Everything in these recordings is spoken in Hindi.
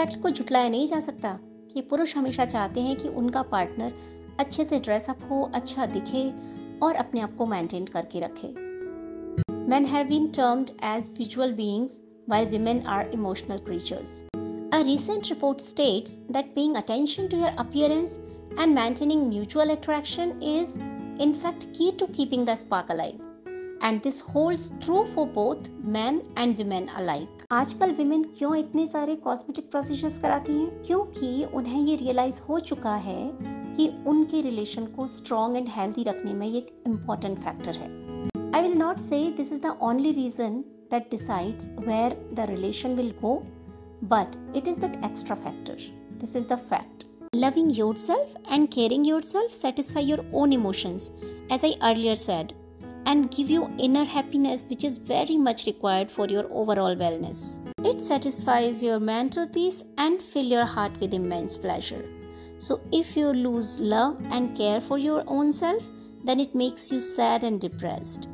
फैक्ट को झुटलाया नहीं जा सकता कि पुरुष हमेशा चाहते हैं कि उनका पार्टनर अच्छे से ड्रेसअप हो अच्छा दिखे और अपने आप को मेंटेन करके रखे Men have been termed as visual beings while women are emotional creatures. A recent report states that paying attention to your appearance and maintaining mutual attraction is, in fact, key to keeping the spark alive. And this holds true for both men and women alike. आजकल विमेन क्यों इतने सारे कॉस्मेटिक प्रोसीजर्स कराती हैं? क्योंकि उन्हें ये रियलाइज़ हो चुका है कि उनके रिलेशन को स्ट्रॉन्ग एंड हेल्थी रखने में एक इंपॉर्टेंट फैक्टर है। I will not say this is the only reason that decides where the relation will go but it is that extra factor this is the fact loving yourself and caring yourself satisfy your own emotions as I and give you inner happiness, which is very much required for your overall wellness. It satisfies your mental peace and fill your heart with immense pleasure. So, if you lose love and care for your own self, then it makes you sad and depressed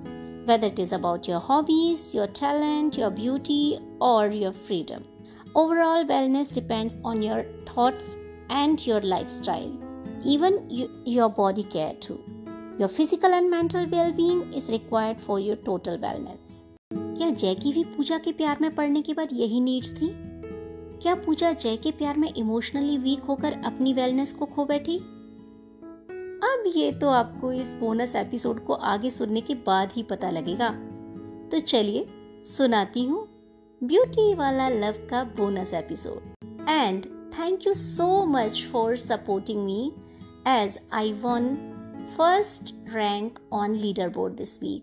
whether it is about your hobbies, your talent, your beauty, or your freedom. Overall wellness depends on your thoughts and your lifestyle, even you, your body care too. Your physical and mental well being is required for your total wellness. क्या जय की भी पूजा के प्यार में पड़ने के बाद यही नीड्स थी? क्या पूजा जय के प्यार में इमोशनली वीक होकर अपनी वेलनेस को खो बैठी? अब ये तो आपको इस बोनस एपिसोड को आगे सुनने के बाद ही पता लगेगा। तो चलिए, सुनाती हूँ ब्यूटी वाला लव का bonus episode and thank you so much for supporting me as I won first rank on leader board this week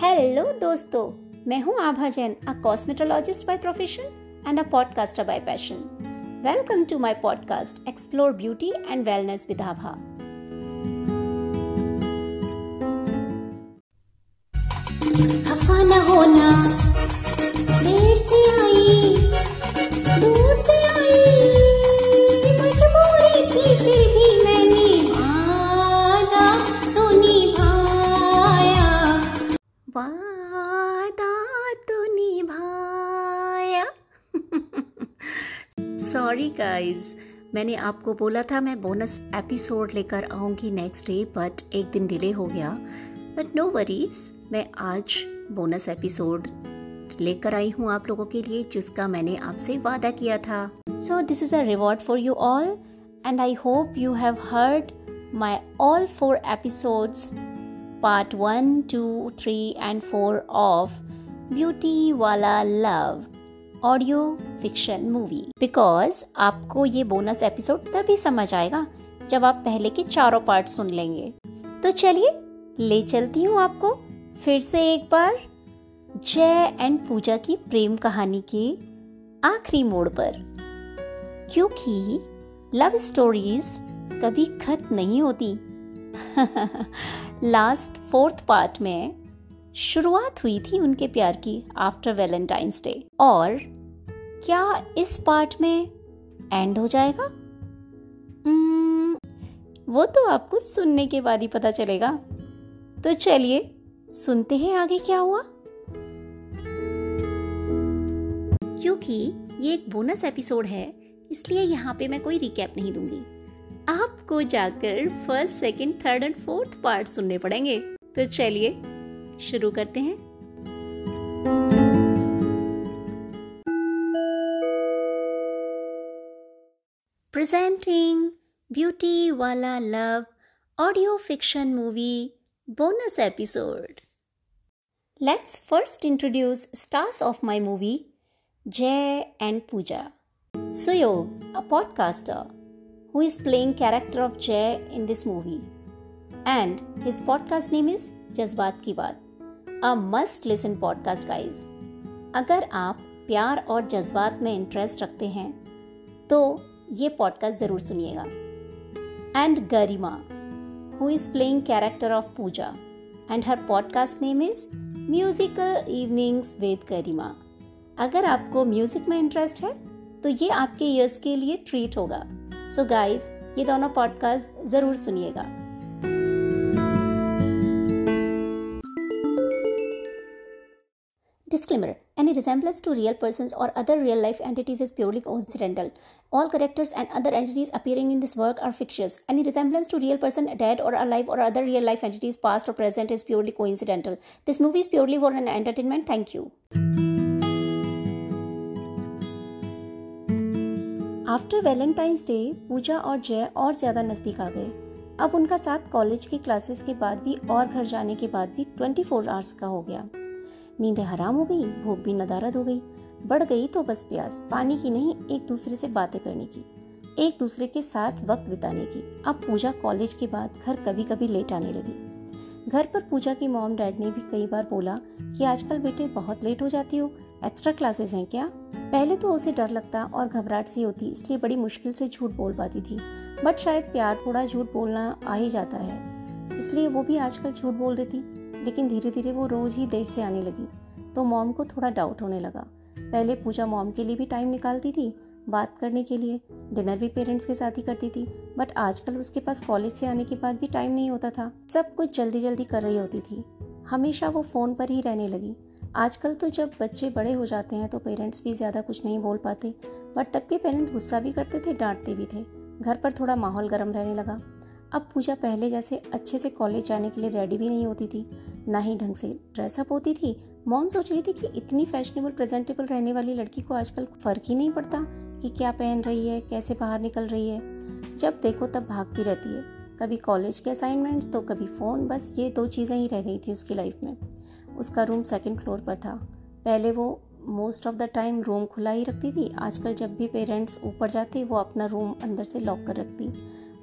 hello दोस्तों। मैं हूँ Abha Jain a cosmetologist by profession and a podcaster by passion welcome to my podcast explore beauty and wellness with Abha guys मैंने आपको बोला था मैं बोनस एपिसोड लेकर आऊँगी नेक्स्ट डे बट एक दिन डिले हो गया। बट नो वरीज मैं आज बोनस एपिसोड लेकर आई हूँ आप लोगों के लिए, जिसका मैंने आपसे वादा किया था। So this is a reward for you all and I hope you have heard my all four episodes part one two three and four of beauty वाला love audio fiction movie. Because आपको ये बोनस एपिसोड तभी समझ आएगा जब आप पहले के चारों पार्ट सुन लेंगे। तो चलिए, ले चलती हूँ आपको फिर से एक बार जय एंड पूजा की प्रेम कहानी के आखिरी मोड़ पर। क्योंकि लव स्टोरीज कभी खत्म नहीं होती। लास्ट फोर्थ पार्ट में शुरुआत हुई थी उनके प्यार की आफ्टर वैलेंटाइंस डे और क्या इस पार्ट में एंड हो जाएगा? Hmm, वो तो आपको सुनने के बाद ही पता चलेगा। तो चलिए सुनते हैं आगे क्या हुआ। क्योंकि ये एक बोनस एपिसोड है इसलिए यहाँ पे मैं कोई रिकैप नहीं दूँगी। आपको जाकर first second third and fourth part सुनने पड़ेंगे। तो चलिए शुरू करते हैं। प्रेजेंटिंग ब्यूटी वाला love audio fiction movie bonus episode let's first introduce stars of my movie Jay and Puja Suyog a podcaster who is playing character of Jay in this movie and his podcast name is Jazbaat ki Baat a must listen podcast guys अगर आप प्यार और जज्बात में इंटरेस्ट रखते हैं तो ये पॉडकास्ट ज़रूर सुनिएगा। And Garima who is playing character of Puja and her podcast name is musical evenings with Garima. अगर आपको म्यूज़िक में इंटरेस्ट है तो ये आपके ईयर्स के लिए ट्रीट होगा। सो so गाइस ये दोनों पॉडकास्ट ज़रूर सुनिएगा। Disclaimer Any resemblance to real persons or other real life entities is purely coincidental. All characters and other entities appearing in this work are fictitious. Any resemblance to real person, dead or alive, or other real life entities, past or present, is purely coincidental. This movie is purely for an entertainment. Thank you. After Valentine's Day Puja और जय और ज़्यादा नज़दीक आ गए अब उनका साथ कॉलेज की क्लासेस के बाद भी और घर जाने के बाद भी 24 फोर आवर्स का हो गया नींदें हराम हो गई, भूख भी नदारद हो गई। बढ़ गई तो बस प्यास, पानी की नहीं एक दूसरे से बातें करने की, एक दूसरे के साथ वक्त बिताने की। अब पूजा कॉलेज के बाद घर कभी कभी लेट आने लगी। घर पर पूजा की मॉम डैड ने भी कई बार बोला कि आजकल बेटे बहुत लेट हो जाती हो, एक्स्ट्रा क्लासेस हैं क्या? पहले तो उसे डर लगता और घबराहट सी होती, इसलिए बड़ी मुश्किल से झूठ बोल पाती थी। बट शायद प्यार थोड़ा झूठ बोलना आ ही जाता है। इसलिए वो भी आजकल झूठ बोल देती। लेकिन धीरे धीरे वो रोज ही देर से आने लगी तो मॉम को थोड़ा डाउट होने लगा। पहले पूजा मॉम के लिए भी टाइम निकालती थी, बात करने के लिए। डिनर भी पेरेंट्स के साथ ही करती थी, बट आजकल उसके पास कॉलेज से आने के बाद भी टाइम नहीं होता था। सब कुछ जल्दी जल्दी कर रही होती थी। हमेशा वो फ़ोन पर ही रहने लगी। आजकल तो जब बच्चे बड़े हो जाते हैं तो पेरेंट्स भी ज़्यादा कुछ नहीं बोल पाते। बट तब के पेरेंट्स गुस्सा भी करते थे, डांटते भी थे। घर पर थोड़ा माहौल गर्म रहने लगा। अब पूजा पहले जैसे अच्छे से कॉलेज जाने के लिए रेडी भी नहीं होती थी, ना ही ढंग से ड्रेसअप होती थी। मॉम सोच रही थी कि इतनी फैशनेबल प्रेजेंटेबल रहने वाली लड़की को आजकल फ़र्क ही नहीं पड़ता कि क्या पहन रही है, कैसे बाहर निकल रही है। जब देखो तब भागती रहती है। कभी कॉलेज के असाइनमेंट्स तो कभी फ़ोन बस ये दो चीज़ें ही रह गई थी उसकी लाइफ में। उसका रूम सेकेंड फ्लोर पर था। पहले वो most of the time room खुला ही रखती थी। आजकल जब भी पेरेंट्स ऊपर जाते, वो अपना रूम अंदर से लॉक कर रखती।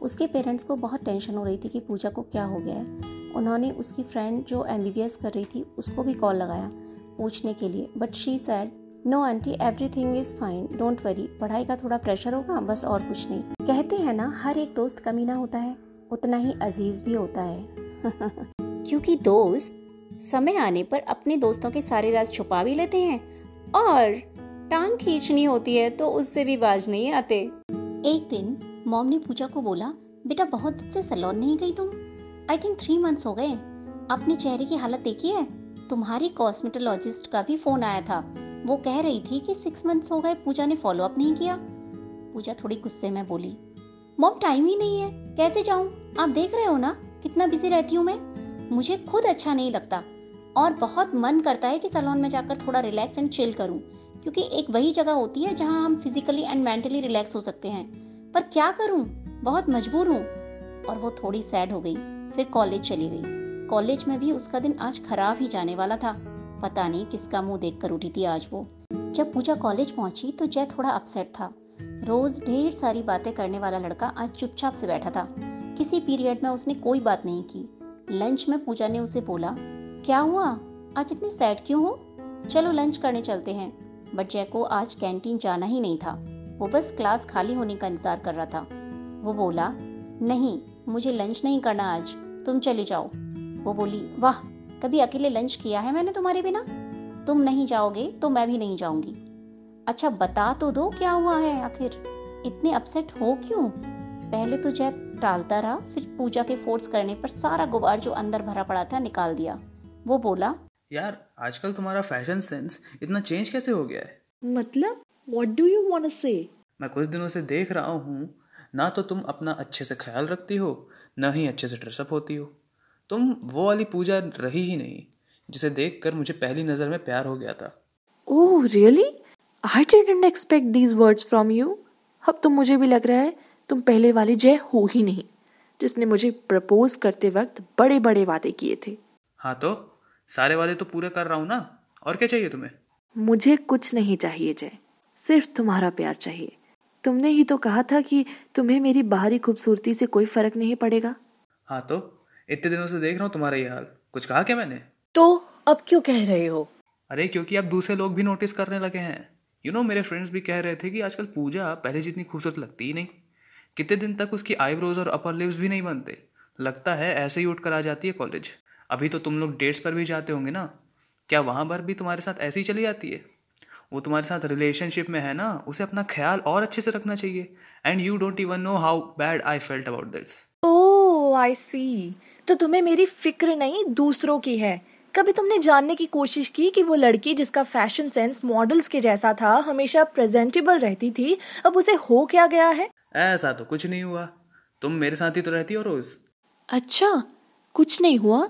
उसके पेरेंट्स को बहुत टेंशन हो रही थी कि पूजा को क्या हो गया है। उन्होंने उसकी फ्रेंड जो एमबीबीएस कर रही थी, उसको भी कॉल लगाया पूछने के लिए। But she said no aunty everything is fine don't worry पढ़ाई का थोड़ा प्रेशर होगा, बस और कुछ नहीं. कहते हैं ना, हर एक दोस्त कमीना होता है, उतना ही अज़ीज़ भी होता है। क्योंकि दोस्त समय आने पर अपने दोस्तों के सारे राज छुपा भी लेते हैं और टांग खींचनी होती है तो उससे भी बाज नहीं आते। एक दिन मॉम ने पूजा को बोला, बेटा, बहुत दिन से सलोन नहीं गई तुम। आई थिंक थ्री मंथ्स हो गए। अपने चेहरे की हालत देखी है? तुम्हारी कॉस्मेटोलॉजिस्ट का भी फ़ोन आया था। वो कह रही थी कि सिक्स मंथ्स हो गए, पूजा ने फॉलो अप नहीं किया। पूजा थोड़ी गुस्से में बोली, मॉम टाइम ही नहीं है। कैसे जाऊँ? आप देख रहे हो ना? कितना बिज़ी रहती हूँ मैं। मुझे खुद अच्छा नहीं लगता। और बहुत मन करता है कि सलोन में जाकर थोड़ा रिलैक्स एंड चिल करूँ। क्योंकि एक वही जगह होती है जहाँ हम फिजिकली एंड मेंटली रिलैक्स हो सकते हैं। पर क्या करूँ? बहुत मजबूर हूँ। और वो थोड़ी सैड हो गई, फिर कॉलेज चली गई। कॉलेज में भी उसका दिन आज खराब ही जाने वाला था। पता नहीं किसका मुँह देखकर उठी थी आज वो। जब पूजा कॉलेज पहुँची तो जय थोड़ा अपसेट था। रोज ढेर सारी बातें करने वाला लड़का आज चुपचाप से बैठा था। किसी पीरियड में उसने कोई बात नहीं की। लंच में पूजा ने उसे बोला, क्या हुआ? आज इतनी सैड क्यों हो? चलो लंच करने चलते हैं। बट जय को आज कैंटीन जाना ही नहीं था। वो बस क्लास खाली होने का इंतज़ार कर रहा था। वो बोला नहीं मुझे लंच नहीं करना आज तुम चले जाओ। वो बोली वाह कभी अकेले लंच किया है मैंने तुम्हारे बिना? तुम नहीं जाओगे तो मैं भी नहीं जाऊँगी। अच्छा बता तो दो क्या हुआ है आखिर? इतने अपसेट हो क्यों? पहले तो जय टालता रहा फिर पूजा के फोर्स करने पर सारा गुबार जो अंदर भरा पड़ा था निकाल दिया। वो बोला यार आजकल तुम्हारा फ़ैशन सेंस इतना चेंज कैसे हो गया है? मतलब? What do you want to say मैं कुछ दिनों से देख रहा हूँ ना तो तुम अपना अच्छे से ख्याल रखती हो ना ही अच्छे से ड्रेसअप होती हो। तुम वो वाली पूजा रही ही नहीं जिसे देखकर मुझे पहली नज़र में प्यार हो गया था। ओह really I didn't expect these words from you अब तो मुझे भी लग रहा है तुम पहले वाली जय हो ही नहीं जिसने मुझे प्रपोज करते वक्त बड़े बड़े वादे किए थे। हाँ तो सारे वादे तो पूरे कर रहा हूँ ना? और क्या चाहिए तुम्हें? मुझे कुछ नहीं चाहिए जय। सिर्फ़ तुम्हारा प्यार चाहिए। तुमने ही तो कहा था कि तुम्हें मेरी बाहरी खूबसूरती से कोई फ़र्क नहीं पड़ेगा। हाँ तो इतने दिनों से देख रहा हूँ तुम्हारा ये हाल। कुछ कहा क्या मैंने? तो अब क्यों कह रहे हो? अरे क्योंकि अब दूसरे लोग भी नोटिस करने लगे हैं। यू you नो know, मेरे फ्रेंड्स भी कह रहे थे कि आजकल पूजा पहले जितनी खूबसूरत लगती ही नहीं। कितने दिन तक उसकी आईब्रोज और अपर लिप्स भी नहीं बनते। लगता है ऐसे ही उठ कर आ जाती है कॉलेज अभी तो तुम लोग डेट्स पर भी जाते होंगे ना। क्या वहाँ पर भी तुम्हारे साथ ऐसे ही चली जाती है? वो तुम्हारे साथ रिलेशनशिप में है ना उसे अपना ख्याल और अच्छे से रखना चाहिए। And you don't even know how bad I felt about this oh I see तो तुम्हें मेरी फ़िक्र नहीं दूसरों की है। कभी तुमने जानने की कोशिश की कि वो लड़की जिसका फ़ैशन सेंस मॉडल्स के जैसा था हमेशा प्रेजेंटेबल रहती थी अब उसे हो क्या गया है? ऐसा तो कुछ नहीं हुआ। तुम मेरे साथ ही तो रहती हो रोज। अच्छा कुछ नहीं हुआ?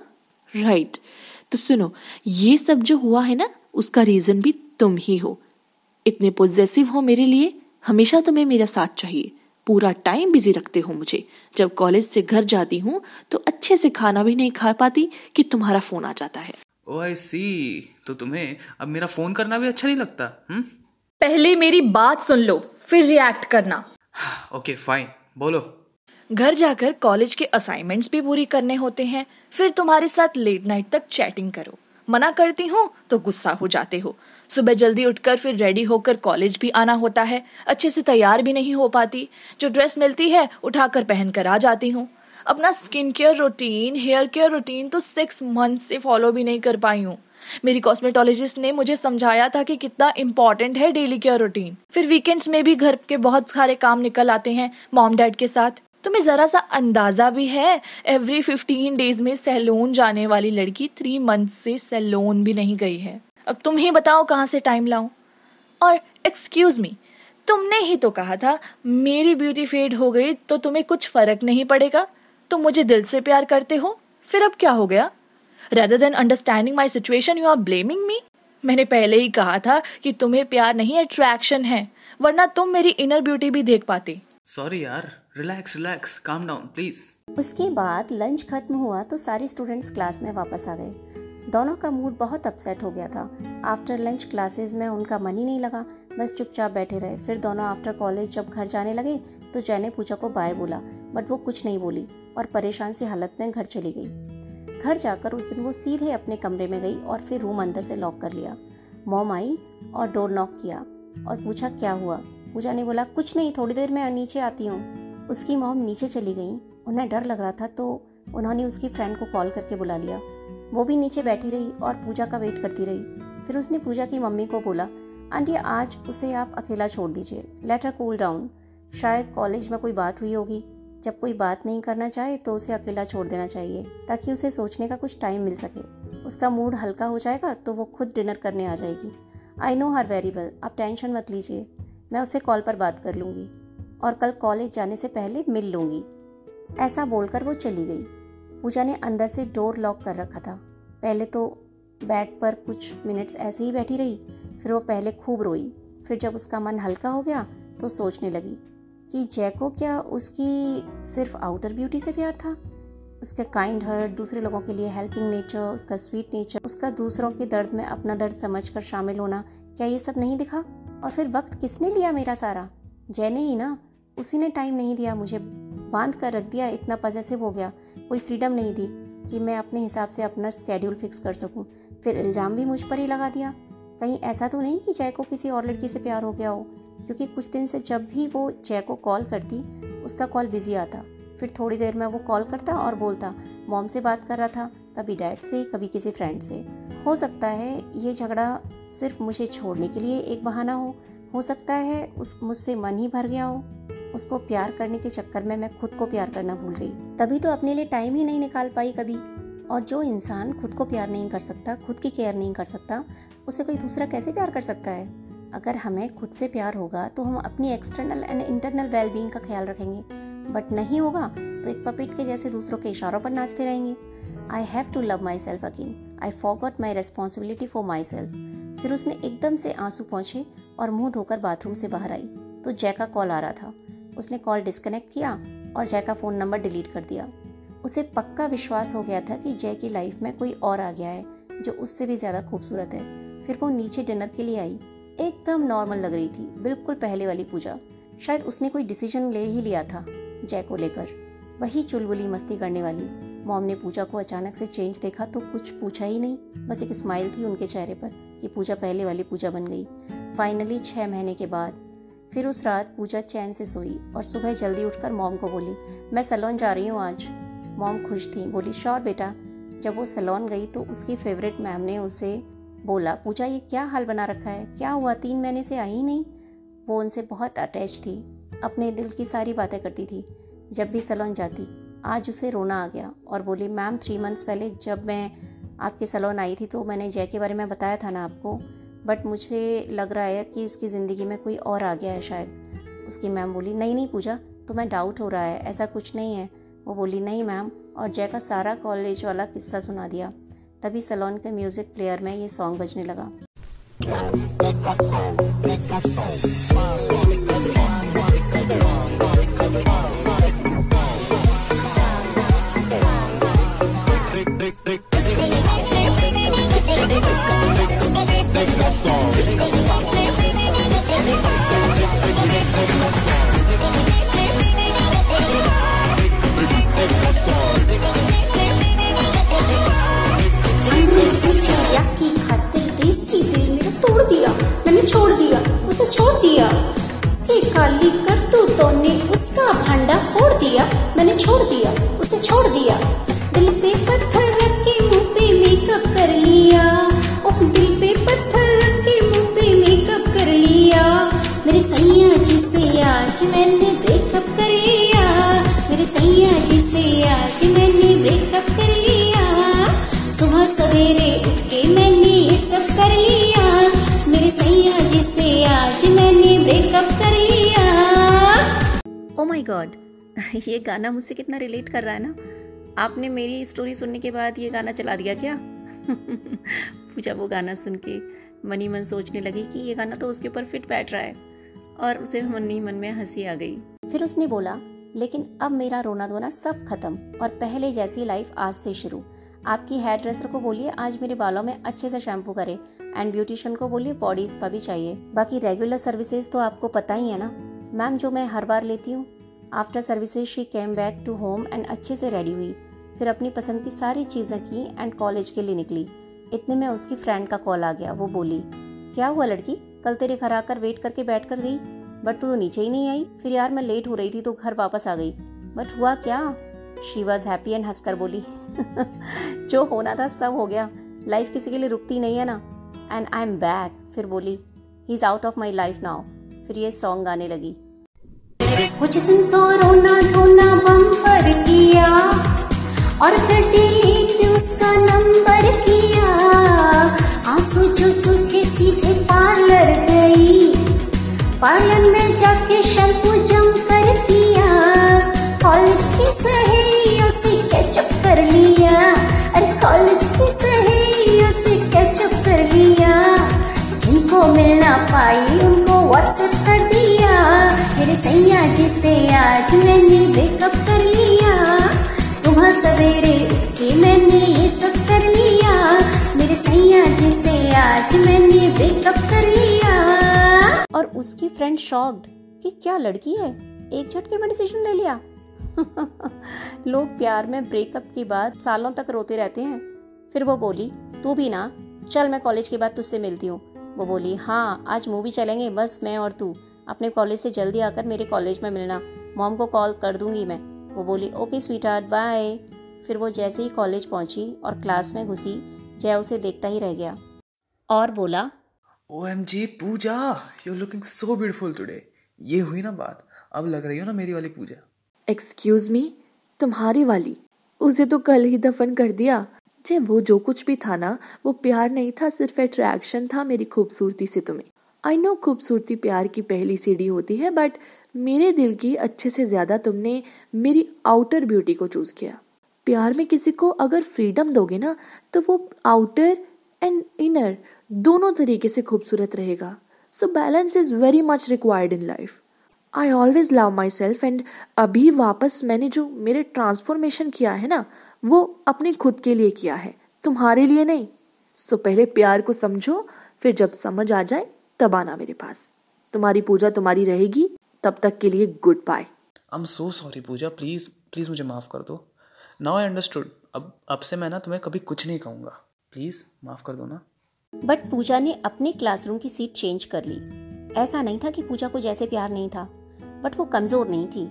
राइट तो सुनो ये सब जो हुआ है ना उसका रीजन भी तुम ही हो। इतने पोजेसिव हो मेरे लिए हमेशा तुम्हें मेरा साथ चाहिए। पूरा टाइम बिज़ी रखते हो मुझे। जब कॉलेज से घर जाती हूँ तो अच्छे से खाना भी नहीं खा पाती कि तुम्हारा फ़ोन आ जाता है। ओ आई सी तो तुम्हें अब मेरा फ़ोन करना भी अच्छा नहीं लगता हम्म? पहले मेरी बात सुन लो फिर रिएक्ट करना। ओके फाइन बोलो। घर जाकर कॉलेज के असाइनमेंट्स भी पूरी करने होते हैं फिर तुम्हारे साथ लेट नाइट तक चैटिंग करो। मना करती हूँ तो गुस्सा हो जाते हो। सुबह जल्दी उठकर फिर रेडी होकर कॉलेज भी आना होता है। अच्छे से तैयार भी नहीं हो पाती। जो ड्रेस मिलती है, उठाकर पहन कर आ जाती हूँ। अपना skin care routine hair care routine तो सिक्स मंथ से फॉलो भी नहीं कर पाई हूँ। मेरी कॉस्मेटोलॉजिस्ट ने मुझे समझाया था कि कितना इम्पोर्टेंट है डेली केयर रूटीन फिर वीकेंड्स में भी घर के बहुत सारे काम निकल आते हैं मॉम डैड के साथ। तुम्हें जरा सा अंदाज़ा भी है एवरी फिफ्टीन डेज़ में सैलून जाने वाली लड़की थ्री मंथ से सैलून भी नहीं गई है। अब तुम ही बताओ कहाँ से टाइम लाऊं। और एक्सक्यूज मी तुमने ही तो कहा था मेरी ब्यूटी फेड हो गई तो तुम्हें कुछ फ़र्क नहीं पड़ेगा। तुम मुझे दिल से प्यार करते हो फिर अब क्या हो गया? Rather than understanding my situation you are blaming me मैंने पहले ही कहा था कि तुम्हें प्यार नहीं अट्रैक्शन है वरना तुम मेरी इनर ब्यूटी भी देख पाते। सॉरी यार relax relax calm down please उसके बाद लंच खत्म हुआ तो सारे स्टूडेंट्स क्लास में वापस आ गए। दोनों का मूड बहुत अपसेट हो गया था। आफ्टर लंच क्लासेस में उनका मन ही नहीं लगा। बस चुपचाप बैठे रहे। फिर दोनों आफ्टर कॉलेज जब घर जाने लगे तो जय ने पूजा को बाय बोला बट वो कुछ नहीं बोली और परेशान सी हालत में घर चली गई। घर जाकर उस दिन वो सीधे अपने कमरे में गई और फिर रूम अंदर से लॉक कर लिया। मॉम आई और डोर नॉक किया और पूछा, क्या हुआ? पूजा ने बोला, कुछ नहीं, थोड़ी देर में नीचे आती हूँ। उसकी मॉम नीचे चली गई। उन्हें डर लग रहा था तो उन्होंने उसकी फ्रेंड को कॉल करके बुला लिया। वो भी नीचे बैठी रही और पूजा का वेट करती रही। फिर उसने पूजा की मम्मी को बोला, आंटी, आज उसे आप अकेला छोड़ दीजिए। लेटर कूल डाउन शायद कॉलेज में कोई बात हुई होगी। जब कोई बात नहीं करना चाहे तो उसे अकेला छोड़ देना चाहिए, ताकि उसे सोचने का कुछ टाइम मिल सके। उसका मूड हल्का हो जाएगा तो वो खुद डिनर करने आ जाएगी। I know her very well आप टेंशन मत लीजिए। मैं उससे कॉल पर बात कर लूँगी। और कल कॉलेज जाने से पहले मिल लूँगी। ऐसा बोलकर वो चली गई। पूजा ने अंदर से डोर लॉक कर रखा था। पहले तो बेड पर कुछ मिनट्स ऐसे ही बैठी रही, फिर वो पहले खूब रोई, फिर जब उसका मन हल्का हो गया तो सोचने लगी कि जैको क्या उसकी सिर्फ़ आउटर ब्यूटी से प्यार था? उसका काइंड हर्ट दूसरे लोगों के लिए हेल्पिंग नेचर उसका स्वीट नेचर उसका दूसरों के दर्द में अपना दर्द समझकर शामिल होना, क्या ये सब नहीं दिखा? और फिर वक्त किसने लिया मेरा सारा? जय ने ही ना? उसी ने टाइम नहीं दिया, मुझे बाँध कर रख दिया, इतना पजेसिव हो गया। कोई फ्रीडम नहीं दी कि मैं अपने हिसाब से अपना स्केड्यूल फिक्स कर सकूँ। फिर इल्ज़ाम भी मुझ पर ही लगा दिया। कहीं ऐसा तो नहीं कि जय को किसी और लड़की से प्यार हो गया हो? क्योंकि कुछ दिन से जब भी वो जय को कॉल करती, उसका कॉल बिज़ी आता। फिर थोड़ी देर में वो कॉल करता और बोलता, मॉम से बात कर रहा था, कभी डैड से, कभी किसी फ्रेंड से। हो सकता है ये झगड़ा सिर्फ़ मुझे छोड़ने के लिए एक बहाना हो। हो सकता है उस मुझसे मन ही भर गया हो। उसको प्यार करने के चक्कर में मैं खुद को प्यार करना भूल गई। तभी तो अपने लिए टाइम ही नहीं निकाल पाई कभी। और जो इंसान खुद को प्यार नहीं कर सकता, खुद की केयर नहीं कर सकता, उसे कोई दूसरा कैसे प्यार कर सकता है? अगर हमें खुद से प्यार होगा तो हम अपनी एक्सटर्नल एंड इंटरनल वेलबींग का ख्याल रखेंगे। बट नहीं होगा तो एक पपीट के जैसे दूसरों के इशारों पर नाचते रहेंगे। I have to love myself again I forgot my responsibility for myself फिर उसने एकदम से आँसू पहुँचे और मुँह धोकर बाथरूम से बाहर आई। तो जय का कॉल आ रहा था। उसने कॉल डिस्कनेक्ट किया और जय का फ़ोन नंबर डिलीट कर दिया। उसे पक्का विश्वास हो गया था कि जय की लाइफ में कोई और आ गया है, जो उससे भी ज़्यादा खूबसूरत है। फिर वो नीचे डिनर के लिए आई। एकदम नॉर्मल लग रही थी, बिल्कुल पहले वाली पूजा। शायद उसने कोई डिसीज़न ले ही लिया था, जय को लेकर। वही चुलबुली मस्ती करने वाली। मॉम ने पूजा को अचानक से चेंज देखा तो कुछ पूछा ही नहीं। बस एक स्माइल थी उनके चेहरे पर कि पूजा पहले वाली पूजा बन गई। फाइनली छः महीने के बाद फिर उस रात पूजा चैन से सोई और सुबह जल्दी उठकर मॉम को बोली, मैं सलोन जा रही हूँ आज। मॉम खुश थी, बोली, श्योर बेटा, जब वो सलोन गई तो उसकी फेवरेट मैम ने उसे बोला, पूजा, ये क्या हाल बना रखा है? क्या हुआ? तीन महीने से आई नहीं? वो उनसे बहुत अटैच थी, अपने दिल की सारी बातें करती थी। जब भी सलोन जाती, आज उसे रोना आ गया और बोली, मैम थ्री मंथ्स पहले जब मैं आपके सलोन आई थी तो मैंने जय के बारे में बताया था ना आपको? बट मुझे लग रहा है कि उसकी ज़िंदगी में कोई और आ गया है शायद उसकी मैम बोली नहीं नहीं पूजा तुम्हें डाउट हो रहा है ऐसा कुछ नहीं है वो बोली नहीं मैम और जय का सारा कॉलेज वाला किस्सा सुना दिया तभी सलोन के म्यूज़िक प्लेयर में ये सॉन्ग बजने लगा सवेरे उठ के मैंने ये सब कर लिया। मेरे सैया जी से आज मैंने ब्रेकअप कर लिया। ओ माय गॉड ये गाना मुझसे कितना रिलेट कर रहा है ना? आपने मेरी स्टोरी सुनने के बाद ये गाना चला दिया क्या? पूजा वो गाना सुन के मनी मन सोचने लगी कि ये गाना तो उसके ऊपर फिट बैठ रहा है और उसे मन मन में हँसी आ गई। फिर उसने बोला, लेकिन अब मेरा रोना धोना सब खत्म और पहले जैसी लाइफ आज से शुरू। आपकी हेयर ड्रेसर को बोलिए, आज मेरे बालों में अच्छे से शैम्पू करे एंड ब्यूटिशियन को बोलिए बॉडी स्पा भी चाहिए। बाकी रेगुलर सर्विसेज़ तो आपको पता ही है ना। मैम जो मैं हर बार लेती हूँ after services she came back to home and अच्छे से रेडी हुई। फिर अपनी पसंद की सारी चीज़ें की एंड कॉलेज के लिए निकली। इतने में उसकी फ्रेंड का कॉल आ गया, वो बोली, क्या हुआ लड़की? कल तेरे घर आकर वेट करके बैठ कर गई बट तू तो नीचे ही नहीं आई। फिर यार मैं लेट हो रही थी तो घर वापस आ गई। बट हुआ क्या? शी वॉज़ हैप्पी एंड हंसकर बोली, जो होना था सब हो गया। लाइफ किसी के लिए रुकती नहीं है ना? एंड आई एम बैक फिर बोली he is out of my life now फिर ये सॉन्ग गाने लगी। कुछ दिन तो रोना धोना बम्पर किया, और फिर डिलीट उसका नंबर किया। आँसू जो सूखे सीधे पार्लर गई। पार्लर में जाके शैम्पू जम कर किया। कॉलेज की सहेलियों से कैचअप कर लिया। अरे कॉलेज की सहेलियों से कैचअप कर लिया। जिनको मिलना पाई, उनको व्हाट्सएप कर दिया। मेरे सैया जी से आज मैंने ब्रेकअप कर लिया। सुबह सवेरे उठ के मैंने ये सब कर लिया। मेरे सैया जी से आज मैंने ब्रेकअप कर लिया। और उसकी फ्रेंड शॉक्ड कि क्या लड़की है? एक झटके में डिसीज़न ले लिया। लोग प्यार में ब्रेकअप के बाद सालों तक रोते रहते हैं। फिर वो बोली, तू भी ना, चल मैं कॉलेज के बाद तुझसे मिलती हूँ। वो बोली हाँ आज मूवी चलेंगे, बस मैं और तू। अपने कॉलेज से जल्दी आकर मेरे कॉलेज में मिलना। मॉम को कॉल कर दूँगी मैं। वो बोली ओके स्वीट हार्ट बाय फिर वो जैसे ही कॉलेज पहुँची और क्लास में घुसी, जय उसे देखता ही रह गया। और बोला O M G Puja you looking so beautiful today ये हुई ना बात। अब लग रही हो ना मेरी वाली पूजा। एक्सक्यूज मी तुम्हारी वाली। उसे तो कल ही दफन कर दिया। जे वो जो कुछ भी था ना, वो प्यार नहीं था, सिर्फ़ अट्रैक्शन था मेरी खूबसूरती से तुम्हें। आई नो खूबसूरती प्यार की पहली सीढ़ी होती है बट मेरे दिल की अच्छे से ज़्यादा तुमने मेरी आउटर ब्यूटी को चूज़ किया। प्यार में किसी को अगर फ्रीडम दोगे ना तो वो आउटर एंड इनर दोनों तरीके से खूबसूरत रहेगा। So balance is very much required in life I always love myself and अभी वापस मैंने जो मेरे ट्रांसफॉर्मेशन किया है ना वो अपने खुद के लिए किया है। तुम्हारे लिए नहीं। सो so, पहले प्यार को समझो फिर जब समझ आ जाए तब आना मेरे पास। तुम्हारी पूजा तुम्हारी रहेगी तब तक के लिए good bye I am so sorry Puja. Please please मुझे माफ़ कर दो। नाउ आई अंडरस्टूड अब अब से मैं ना तुम्हें कभी कुछ नहीं कहूँगा। प्लीज़ माफ़ कर दो ना। बट पूजा ने अपनी क्लासरूम की सीट चेंज कर ली। ऐसा नहीं था कि पूजा को जैसे प्यार नहीं था बट वो कमज़ोर नहीं थी।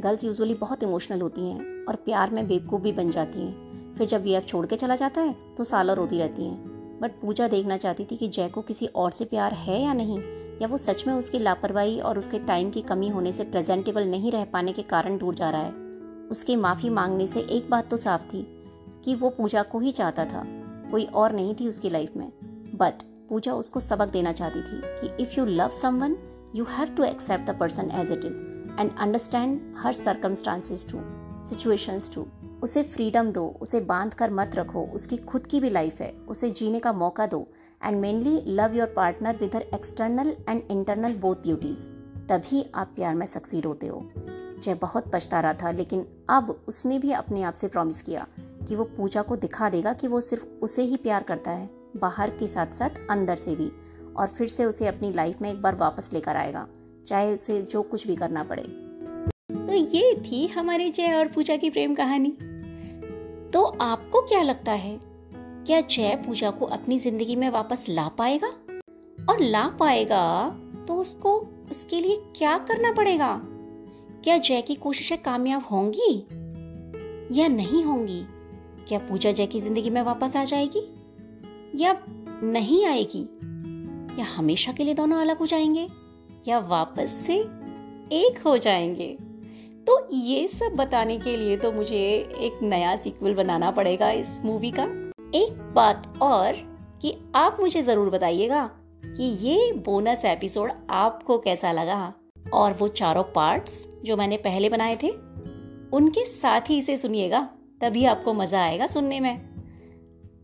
गर्ल्स यूजुअली बहुत इमोशनल होती हैं और प्यार में बेवकूफ़ भी बन जाती हैं। फिर जब वी छोड़ के चला जाता है तो सालों रोती रहती हैं। बट पूजा देखना चाहती थी कि जय को किसी और से प्यार है या नहीं, या वो सच में उसकी लापरवाही और उसके टाइम की कमी होने से प्रेजेंटेबल नहीं रह पाने के कारण दूर जा रहा है। उसके माफ़ी मांगने से एक बात तो साफ़ थी कि वो पूजा को ही चाहता था, कोई और नहीं थी उसकी लाइफ में। बट पूजा उसको सबक देना चाहती थी कि if you love someone you have to accept the person as it is and understand her circumstances to situations too उसे फ्रीडम दो, उसे बाँध कर मत रखो, उसकी खुद की भी लाइफ है, उसे जीने का मौका दो and mainly love your partner with her external and internal both beauties तभी आप प्यार में सक्सीड होते हो। जय बहुत पछता रहा था, लेकिन अब उसने भी अपने आप से प्रॉमिस किया कि वो पूजा को दिखा देगा कि वो सिर्फ़ उसे ही प्यार करता है। बाहर के साथ साथ अंदर से भी और फिर से उसे अपनी लाइफ में एक बार वापस लेकर आएगा, चाहे उसे जो कुछ भी करना पड़े। तो ये थी हमारे जय और पूजा की प्रेम कहानी। तो आपको क्या लगता है, क्या जय पूजा को अपनी ज़िंदगी में वापस ला पाएगा? और ला पाएगा तो उसको, उसके लिए क्या करना पड़ेगा? क्या जय की कोशिशें कामयाब होंगी या नहीं होंगी? क्या पूजा जय की ज़िंदगी में वापस आ जाएगी? या नहीं आएगी? या हमेशा के लिए दोनों अलग हो जाएँगे? या वापस से एक हो जाएँगे? तो ये सब बताने के लिए तो मुझे एक नया सीक्वल बनाना पड़ेगा इस मूवी का। एक बात और कि आप मुझे ज़रूर बताइएगा कि ये बोनस एपिसोड आपको कैसा लगा और वो चारों पार्ट्स जो मैंने पहले बनाए थे, उनके साथ ही इसे सुनिएगा, तभी आपको मज़ा आएगा सुनने में।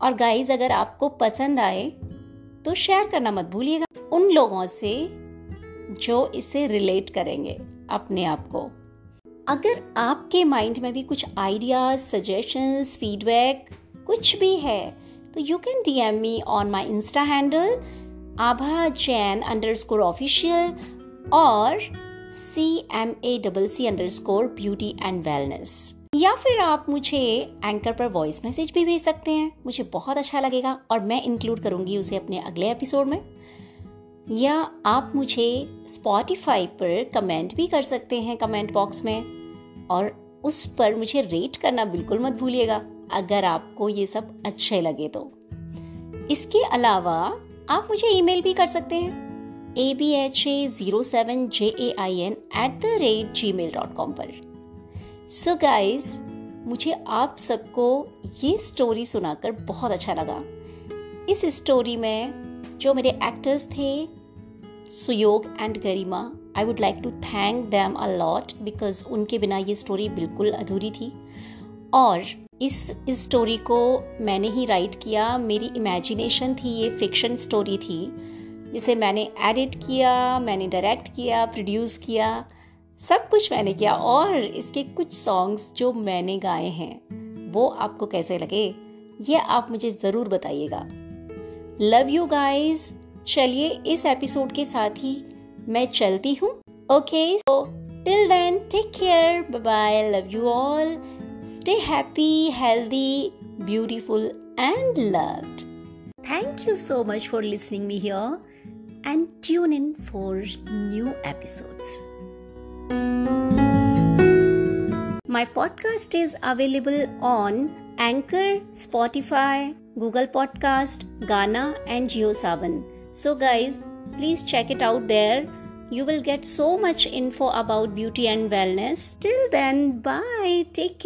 और गाइज़ अगर आपको पसंद आए तो शेयर करना मत भूलिएगा। उन लोगों से जो इसे रिलेट करेंगे अपने आप को। अगर आपके माइंड में भी कुछ आइडियाज़ सजेशंस फीडबैक कुछ भी है तो you can D M me on my insta handle Abha Jain underscore official और C M A double C underscore beauty and wellness या फिर आप मुझे एंकर पर वॉइस मैसेज भी भेज सकते हैं। मुझे बहुत अच्छा लगेगा और मैं इंक्लूड करूँगी उसे अपने अगले एपिसोड में। या आप मुझे स्पॉटिफाई पर कमेंट भी कर सकते हैं कमेंट बॉक्स में। और उस पर मुझे रेट करना बिल्कुल मत भूलिएगा, अगर आपको ये सब अच्छे लगे तो। इसके अलावा आप मुझे ईमेल भी कर सकते हैं। A B H A zero seven J A I N at the rate G mail dot com पर। सो so गाइज़ मुझे आप सबको ये स्टोरी सुनाकर बहुत अच्छा लगा। इस स्टोरी में जो मेरे एक्टर्स थे, Suyog and Garima I would like to thank them a lot because उनके बिना ये स्टोरी बिल्कुल अधूरी थी। और इस स्टोरी को मैंने ही राइट किया। मेरी इमेजिनेशन थी, ये फिक्शन स्टोरी थी, जिसे मैंने एडिट किया, मैंने डायरेक्ट किया प्रोड्यूस किया। सब कुछ मैंने किया और इसके कुछ सॉन्ग्स जो मैंने गाए हैं, वो आपको कैसे लगे, ये आप मुझे ज़रूर बताइएगा। लव यू गाइज़ चलिए इस एपिसोड के साथ ही मैं चलती हूँ। Okay so till then take care bye bye love you all stay happy healthy beautiful and loved thank you so much for listening me here and tune in for new episodes My podcast is available on Anchor, Spotify, Google Podcast, Ghana, and JioSavan. So, guys, please check it out there. You will get so much info about beauty and wellness. Till then, bye. Take care.